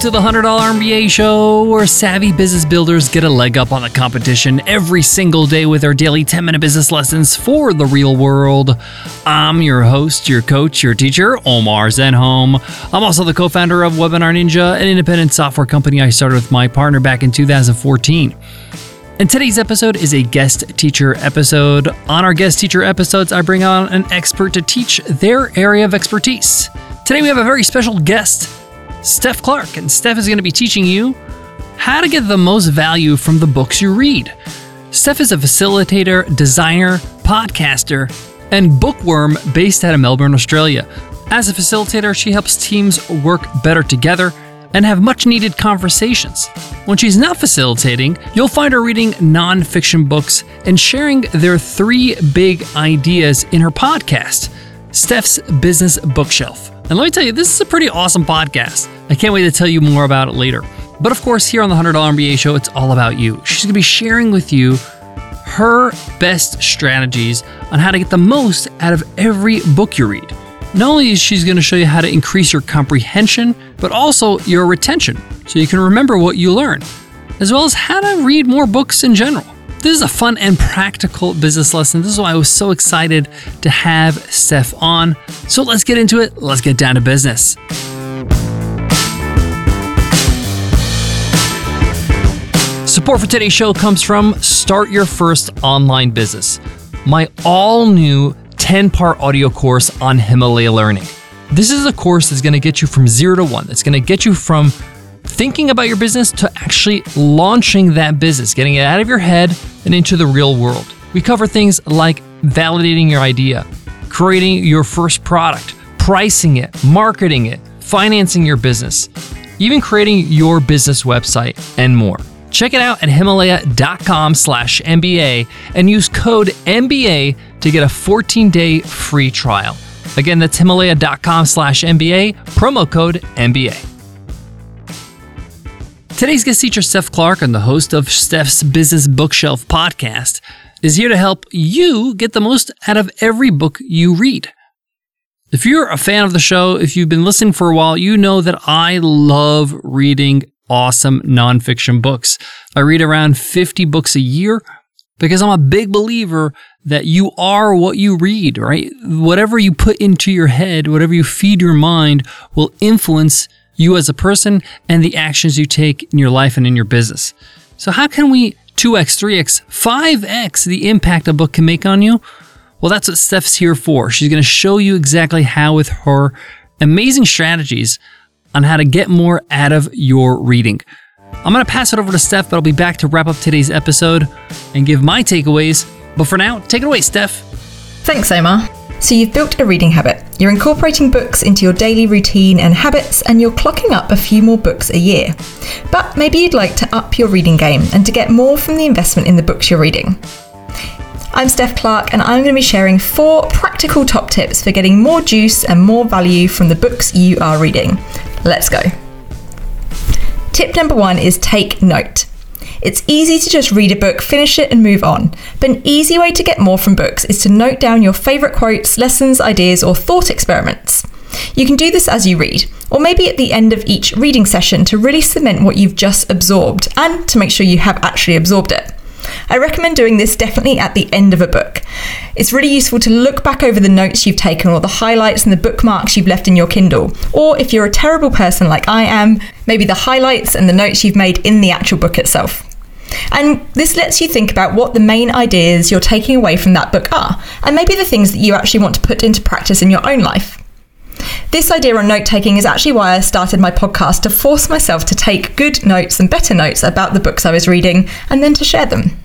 to the $100 MBA show, where savvy business builders get a leg up on the competition every single day with our daily 10 minute business lessons for the real world. I'm your host, your coach, your teacher, Omar Zenhom. I'm also the co founder of Webinar Ninja, an independent software company I started with my partner back in 2014. And today's episode is a guest teacher episode. On our guest teacher episodes, I bring on an expert to teach their area of expertise. Today we have a very special guest, Steph Clarke, and Steph is going to be teaching you how to get the most value from the books you read. Steph is a facilitator, designer, podcaster, and bookworm based out of Melbourne, Australia. As a facilitator, she helps teams work better together and have much needed conversations. When she's not facilitating, you'll find her reading nonfiction books and sharing their three big ideas in her podcast, Steph's Business Bookshelf. And let me tell you, this is a pretty awesome podcast. I can't wait to tell you more about it later. But of course, here on the $100 MBA show, it's all about you. She's going to be sharing with you her best strategies on how to get the most out of every book you read. Not only is she going to show you how to increase your comprehension, but also your retention, so you can remember what you learn, as well as how to read more books in general. This is a fun and practical business lesson. This is why I was so excited to have Steph on. So let's get into it. Let's get down to business. Support for today's show comes from Start Your First Online Business, my all new 10 part audio course on Himalaya Learning. This is a course that's going to get you from zero to one. That's going to get you from thinking about your business to actually launching that business, getting it out of your head and into the real world. We cover things like validating your idea, creating your first product, pricing it, marketing it, financing your business, even creating your business website, and more. Check it out at himalaya.com slash MBA and use code MBA to get a 14-day free trial. Again, that's himalaya.com slash MBA, promo code MBA. Today's guest teacher, Steph Clarke, and the host of Steph's Business Bookshelf podcast, is here to help you get the most out of every book you read. If you're a fan of the show, if you've been listening for a while, you know that I love reading awesome nonfiction books. I read around 50 books a year because I'm a big believer that you are what you read, right? Whatever you put into your head, whatever you feed your mind will influence you as a person and the actions you take in your life and in your business. So, how can we 2x, 3x, 5x the impact a book can make on you? Well, that's what Steph's here for. She's going to show you exactly how, with her amazing strategies, on how to get more out of your reading. I'm going to pass it over to Steph, but I'll be back to wrap up today's episode and give my takeaways. But for now, take it away, Steph. Thanks, Omar. So, you've built a reading habit. You're incorporating books into your daily routine and habits, and you're clocking up a few more books a year. But maybe you'd like to up your reading game and to get more from the investment in the books you're reading. I'm Steph Clarke, and I'm going to be sharing four practical top tips for getting more juice and more value from the books you are reading. Let's go. Tip number one is take note. It's easy to just read a book, finish it, and move on. But an easy way to get more from books is to note down your favourite quotes, lessons, ideas, or thought experiments. You can do this as you read, or maybe at the end of each reading session to really cement what you've just absorbed and to make sure you have actually absorbed it. I recommend doing this definitely at the end of a book. It's really useful to look back over the notes you've taken or the highlights and the bookmarks you've left in your Kindle. Or if you're a terrible person like I am, maybe the highlights and the notes you've made in the actual book itself. And this lets you think about what the main ideas you're taking away from that book are, and maybe the things that you actually want to put into practice in your own life. This idea on note taking is actually why I started my podcast to force myself to take good notes and better notes about the books I was reading and then to share them.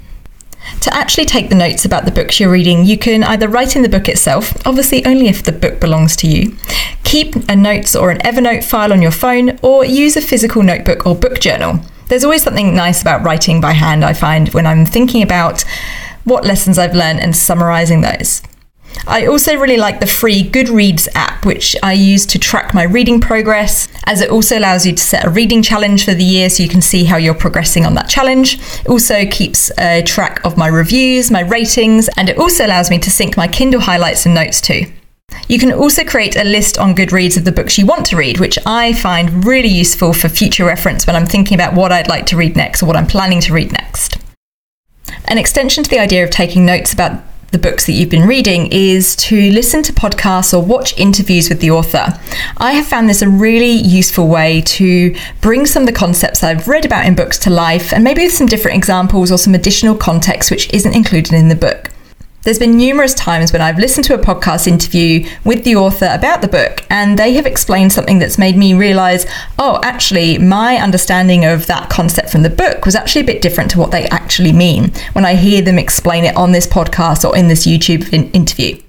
To actually take the notes about the books you're reading, you can either write in the book itself, obviously only if the book belongs to you, keep a notes or an Evernote file on your phone, or use a physical notebook or book journal. There's always something nice about writing by hand, I find, when I'm thinking about what lessons I've learned and summarizing those. I also really like the free Goodreads app, which I use to track my reading progress, as it also allows you to set a reading challenge for the year so you can see how you're progressing on that challenge. It also keeps a track of my reviews, my ratings, and it also allows me to sync my Kindle highlights and notes too. You can also create a list on Goodreads of the books you want to read, which I find really useful for future reference when I'm thinking about what I'd like to read next or what I'm planning to read next. An extension to the idea of taking notes about the books that you've been reading is to listen to podcasts or watch interviews with the author. I have found this a really useful way to bring some of the concepts I've read about in books to life and maybe with some different examples or some additional context which isn't included in the book. There's been numerous times when I've listened to a podcast interview with the author about the book, and they have explained something that's made me realize oh, actually, my understanding of that concept from the book was actually a bit different to what they actually mean when I hear them explain it on this podcast or in this YouTube in- interview.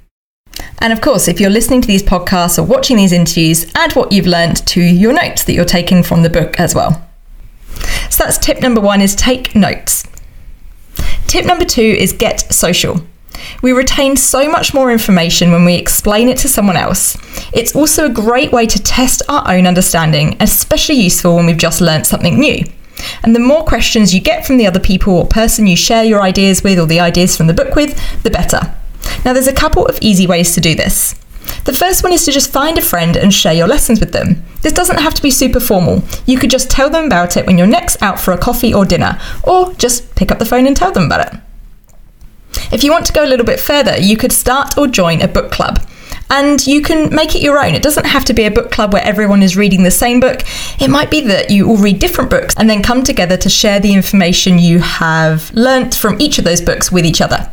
And of course, if you're listening to these podcasts or watching these interviews, add what you've learned to your notes that you're taking from the book as well. So that's tip number one is take notes. Tip number two is get social. We retain so much more information when we explain it to someone else. It's also a great way to test our own understanding, especially useful when we've just learnt something new. And the more questions you get from the other people or person you share your ideas with or the ideas from the book with, the better. Now, there's a couple of easy ways to do this. The first one is to just find a friend and share your lessons with them. This doesn't have to be super formal. You could just tell them about it when you're next out for a coffee or dinner, or just pick up the phone and tell them about it. If you want to go a little bit further, you could start or join a book club. And you can make it your own. It doesn't have to be a book club where everyone is reading the same book. It might be that you all read different books and then come together to share the information you have learnt from each of those books with each other.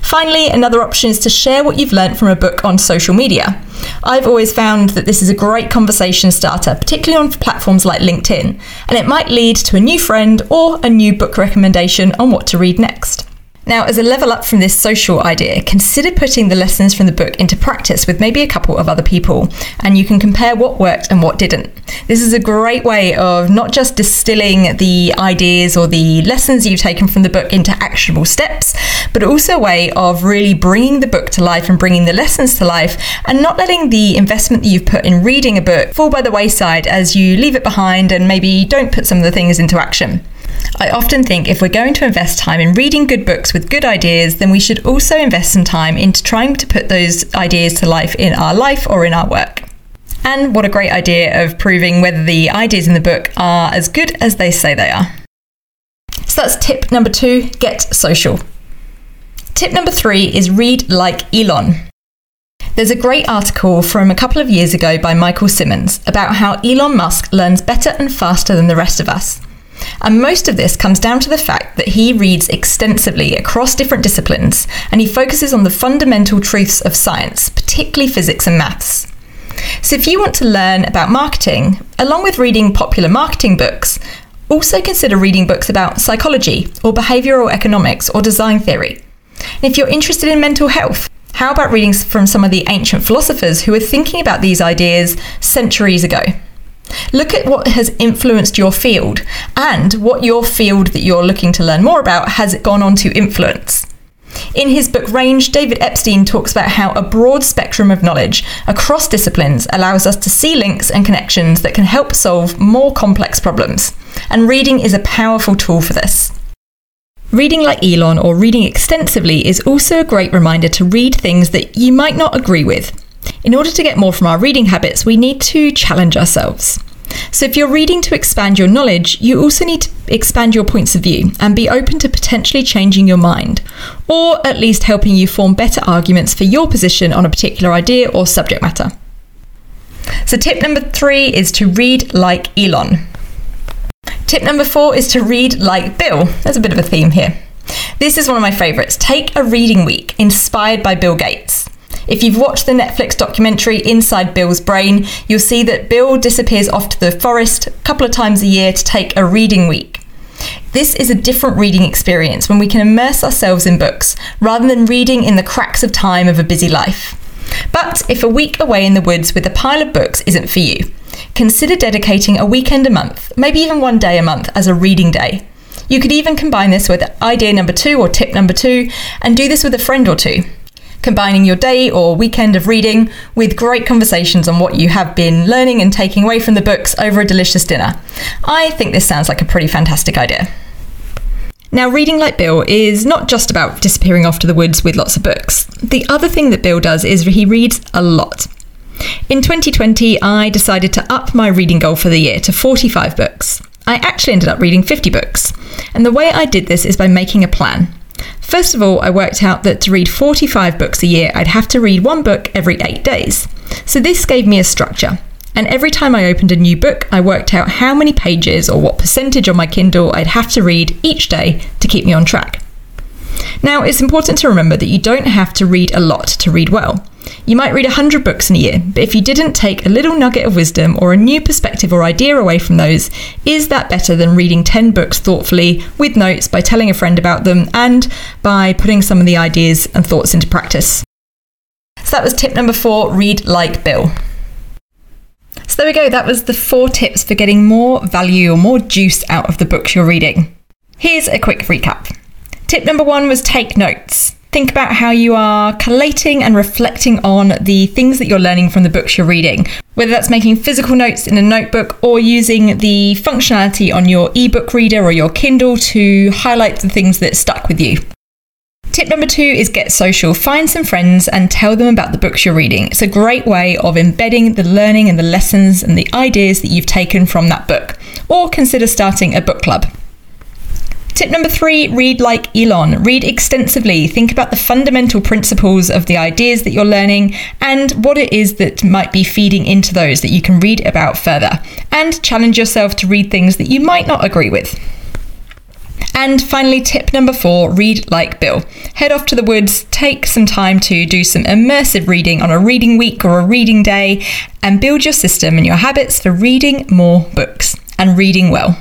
Finally, another option is to share what you've learnt from a book on social media. I've always found that this is a great conversation starter, particularly on platforms like LinkedIn, and it might lead to a new friend or a new book recommendation on what to read next. Now, as a level up from this social idea, consider putting the lessons from the book into practice with maybe a couple of other people, and you can compare what worked and what didn't. This is a great way of not just distilling the ideas or the lessons you've taken from the book into actionable steps, but also a way of really bringing the book to life and bringing the lessons to life, and not letting the investment that you've put in reading a book fall by the wayside as you leave it behind and maybe don't put some of the things into action. I often think if we're going to invest time in reading good books with good ideas, then we should also invest some time into trying to put those ideas to life in our life or in our work. And what a great idea of proving whether the ideas in the book are as good as they say they are. So that's tip number two get social. Tip number three is read like Elon. There's a great article from a couple of years ago by Michael Simmons about how Elon Musk learns better and faster than the rest of us. And most of this comes down to the fact that he reads extensively across different disciplines and he focuses on the fundamental truths of science, particularly physics and maths. So, if you want to learn about marketing, along with reading popular marketing books, also consider reading books about psychology or behavioural economics or design theory. And if you're interested in mental health, how about reading from some of the ancient philosophers who were thinking about these ideas centuries ago? Look at what has influenced your field and what your field that you're looking to learn more about has gone on to influence. In his book Range, David Epstein talks about how a broad spectrum of knowledge across disciplines allows us to see links and connections that can help solve more complex problems. And reading is a powerful tool for this. Reading like Elon or reading extensively is also a great reminder to read things that you might not agree with in order to get more from our reading habits, we need to challenge ourselves. So, if you're reading to expand your knowledge, you also need to expand your points of view and be open to potentially changing your mind, or at least helping you form better arguments for your position on a particular idea or subject matter. So, tip number three is to read like Elon. Tip number four is to read like Bill. There's a bit of a theme here. This is one of my favourites. Take a reading week inspired by Bill Gates. If you've watched the Netflix documentary Inside Bill's Brain, you'll see that Bill disappears off to the forest a couple of times a year to take a reading week. This is a different reading experience when we can immerse ourselves in books rather than reading in the cracks of time of a busy life. But if a week away in the woods with a pile of books isn't for you, consider dedicating a weekend a month, maybe even one day a month, as a reading day. You could even combine this with idea number two or tip number two and do this with a friend or two combining your day or weekend of reading with great conversations on what you have been learning and taking away from the books over a delicious dinner. I think this sounds like a pretty fantastic idea. Now, reading like Bill is not just about disappearing off to the woods with lots of books. The other thing that Bill does is he reads a lot. In 2020, I decided to up my reading goal for the year to 45 books. I actually ended up reading 50 books. And the way I did this is by making a plan. First of all, I worked out that to read 45 books a year, I'd have to read one book every eight days. So this gave me a structure. And every time I opened a new book, I worked out how many pages or what percentage on my Kindle I'd have to read each day to keep me on track. Now, it's important to remember that you don't have to read a lot to read well. You might read 100 books in a year, but if you didn't take a little nugget of wisdom or a new perspective or idea away from those, is that better than reading 10 books thoughtfully with notes by telling a friend about them and by putting some of the ideas and thoughts into practice? So that was tip number four read like Bill. So there we go, that was the four tips for getting more value or more juice out of the books you're reading. Here's a quick recap. Tip number one was take notes. Think about how you are collating and reflecting on the things that you're learning from the books you're reading, whether that's making physical notes in a notebook or using the functionality on your ebook reader or your Kindle to highlight the things that stuck with you. Tip number two is get social. Find some friends and tell them about the books you're reading. It's a great way of embedding the learning and the lessons and the ideas that you've taken from that book. Or consider starting a book club. Tip number three read like Elon. Read extensively. Think about the fundamental principles of the ideas that you're learning and what it is that might be feeding into those that you can read about further. And challenge yourself to read things that you might not agree with. And finally, tip number four read like Bill. Head off to the woods, take some time to do some immersive reading on a reading week or a reading day, and build your system and your habits for reading more books and reading well.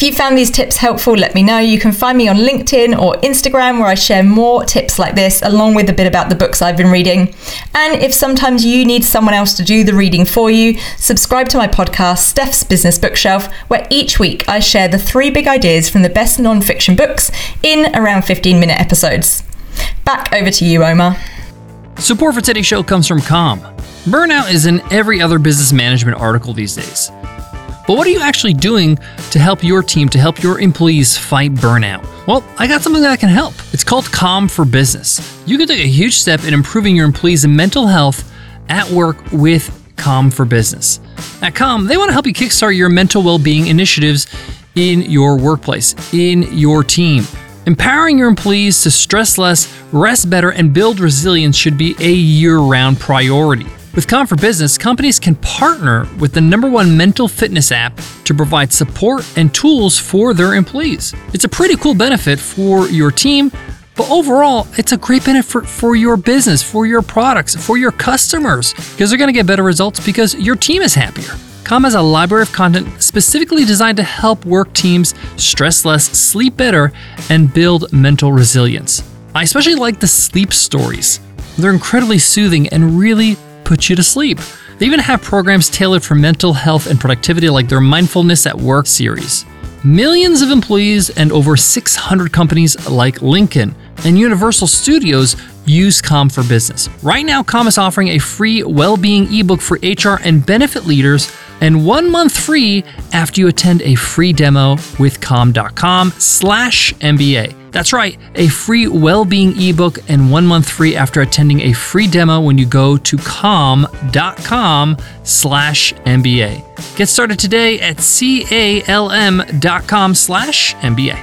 If you found these tips helpful, let me know. You can find me on LinkedIn or Instagram where I share more tips like this, along with a bit about the books I've been reading. And if sometimes you need someone else to do the reading for you, subscribe to my podcast, Steph's Business Bookshelf, where each week I share the three big ideas from the best non-fiction books in around 15 minute episodes. Back over to you, Omar. Support for today's show comes from Calm. Burnout is in every other business management article these days. But what are you actually doing to help your team, to help your employees fight burnout? Well, I got something that can help. It's called Calm for Business. You can take a huge step in improving your employees' mental health at work with Calm for Business. At Calm, they want to help you kickstart your mental well being initiatives in your workplace, in your team. Empowering your employees to stress less, rest better, and build resilience should be a year round priority. With Calm for Business, companies can partner with the number one mental fitness app to provide support and tools for their employees. It's a pretty cool benefit for your team, but overall, it's a great benefit for your business, for your products, for your customers, because they're going to get better results because your team is happier. Calm has a library of content specifically designed to help work teams stress less, sleep better, and build mental resilience. I especially like the sleep stories. They're incredibly soothing and really put you to sleep. They even have programs tailored for mental health and productivity, like their Mindfulness at Work series. Millions of employees and over 600 companies like Lincoln and Universal Studios use Calm for Business. Right now, Calm is offering a free well-being ebook for HR and benefit leaders and one month free after you attend a free demo with calm.com slash MBA. That's right, a free well-being ebook and one month free after attending a free demo when you go to calm.com slash MBA. Get started today at calm.com slash MBA.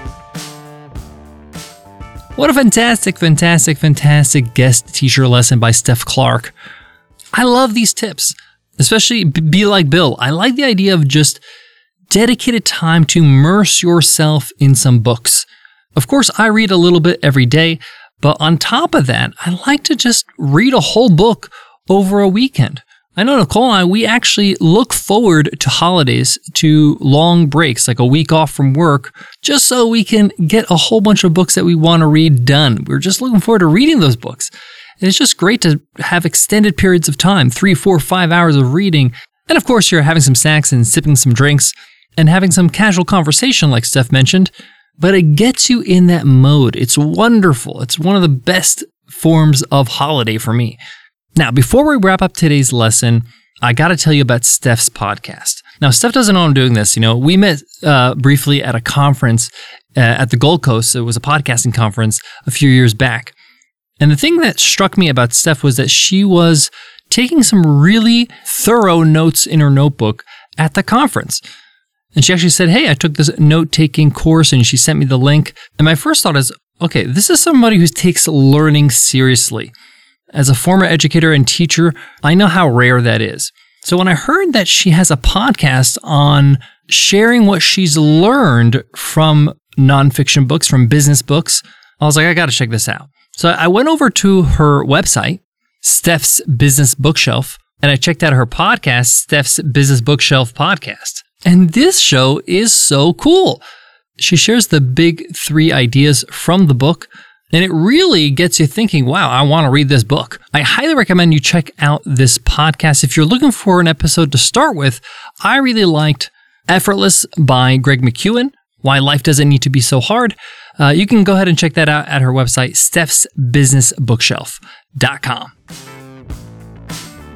What a fantastic, fantastic, fantastic guest teacher lesson by Steph Clarke. I love these tips, especially be like Bill. I like the idea of just dedicated time to immerse yourself in some books. Of course, I read a little bit every day, but on top of that, I like to just read a whole book over a weekend. I know Nicole and I, we actually look forward to holidays, to long breaks, like a week off from work, just so we can get a whole bunch of books that we want to read done. We're just looking forward to reading those books. And it's just great to have extended periods of time, three, four, five hours of reading. And of course, you're having some snacks and sipping some drinks and having some casual conversation, like Steph mentioned. But it gets you in that mode. It's wonderful. It's one of the best forms of holiday for me. Now, before we wrap up today's lesson, I got to tell you about Steph's podcast. Now, Steph doesn't know I'm doing this. You know, we met uh, briefly at a conference uh, at the Gold Coast. It was a podcasting conference a few years back. And the thing that struck me about Steph was that she was taking some really thorough notes in her notebook at the conference. And she actually said, Hey, I took this note taking course and she sent me the link. And my first thought is, okay, this is somebody who takes learning seriously. As a former educator and teacher, I know how rare that is. So when I heard that she has a podcast on sharing what she's learned from nonfiction books, from business books, I was like, I got to check this out. So I went over to her website, Steph's Business Bookshelf, and I checked out her podcast, Steph's Business Bookshelf Podcast. And this show is so cool. She shares the big three ideas from the book, and it really gets you thinking, wow, I want to read this book. I highly recommend you check out this podcast. If you're looking for an episode to start with, I really liked Effortless by Greg McKeown, Why Life Doesn't Need to Be So Hard. Uh, you can go ahead and check that out at her website, stephsbusinessbookshelf.com.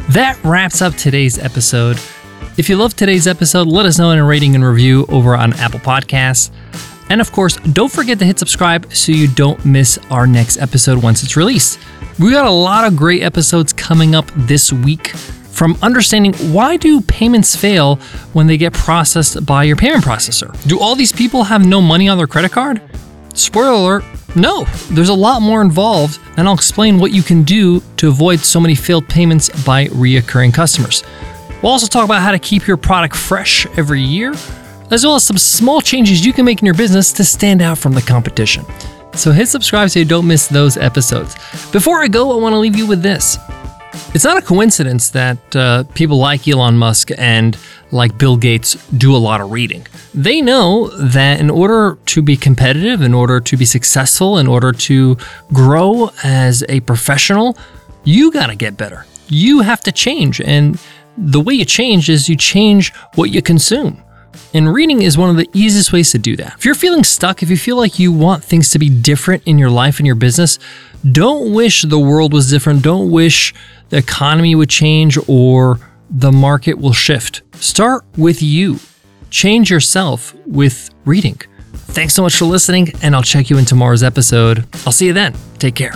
That wraps up today's episode. If you loved today's episode, let us know in a rating and review over on Apple Podcasts. And of course, don't forget to hit subscribe so you don't miss our next episode once it's released. We got a lot of great episodes coming up this week from understanding why do payments fail when they get processed by your payment processor? Do all these people have no money on their credit card? Spoiler alert, no. There's a lot more involved, and I'll explain what you can do to avoid so many failed payments by reoccurring customers. We'll also talk about how to keep your product fresh every year, as well as some small changes you can make in your business to stand out from the competition. So hit subscribe so you don't miss those episodes. Before I go, I want to leave you with this. It's not a coincidence that uh, people like Elon Musk and like Bill Gates do a lot of reading. They know that in order to be competitive, in order to be successful, in order to grow as a professional, you got to get better. You have to change. And the way you change is you change what you consume. And reading is one of the easiest ways to do that. If you're feeling stuck, if you feel like you want things to be different in your life and your business, don't wish the world was different. Don't wish the economy would change or the market will shift. Start with you. Change yourself with reading. Thanks so much for listening, and I'll check you in tomorrow's episode. I'll see you then. Take care.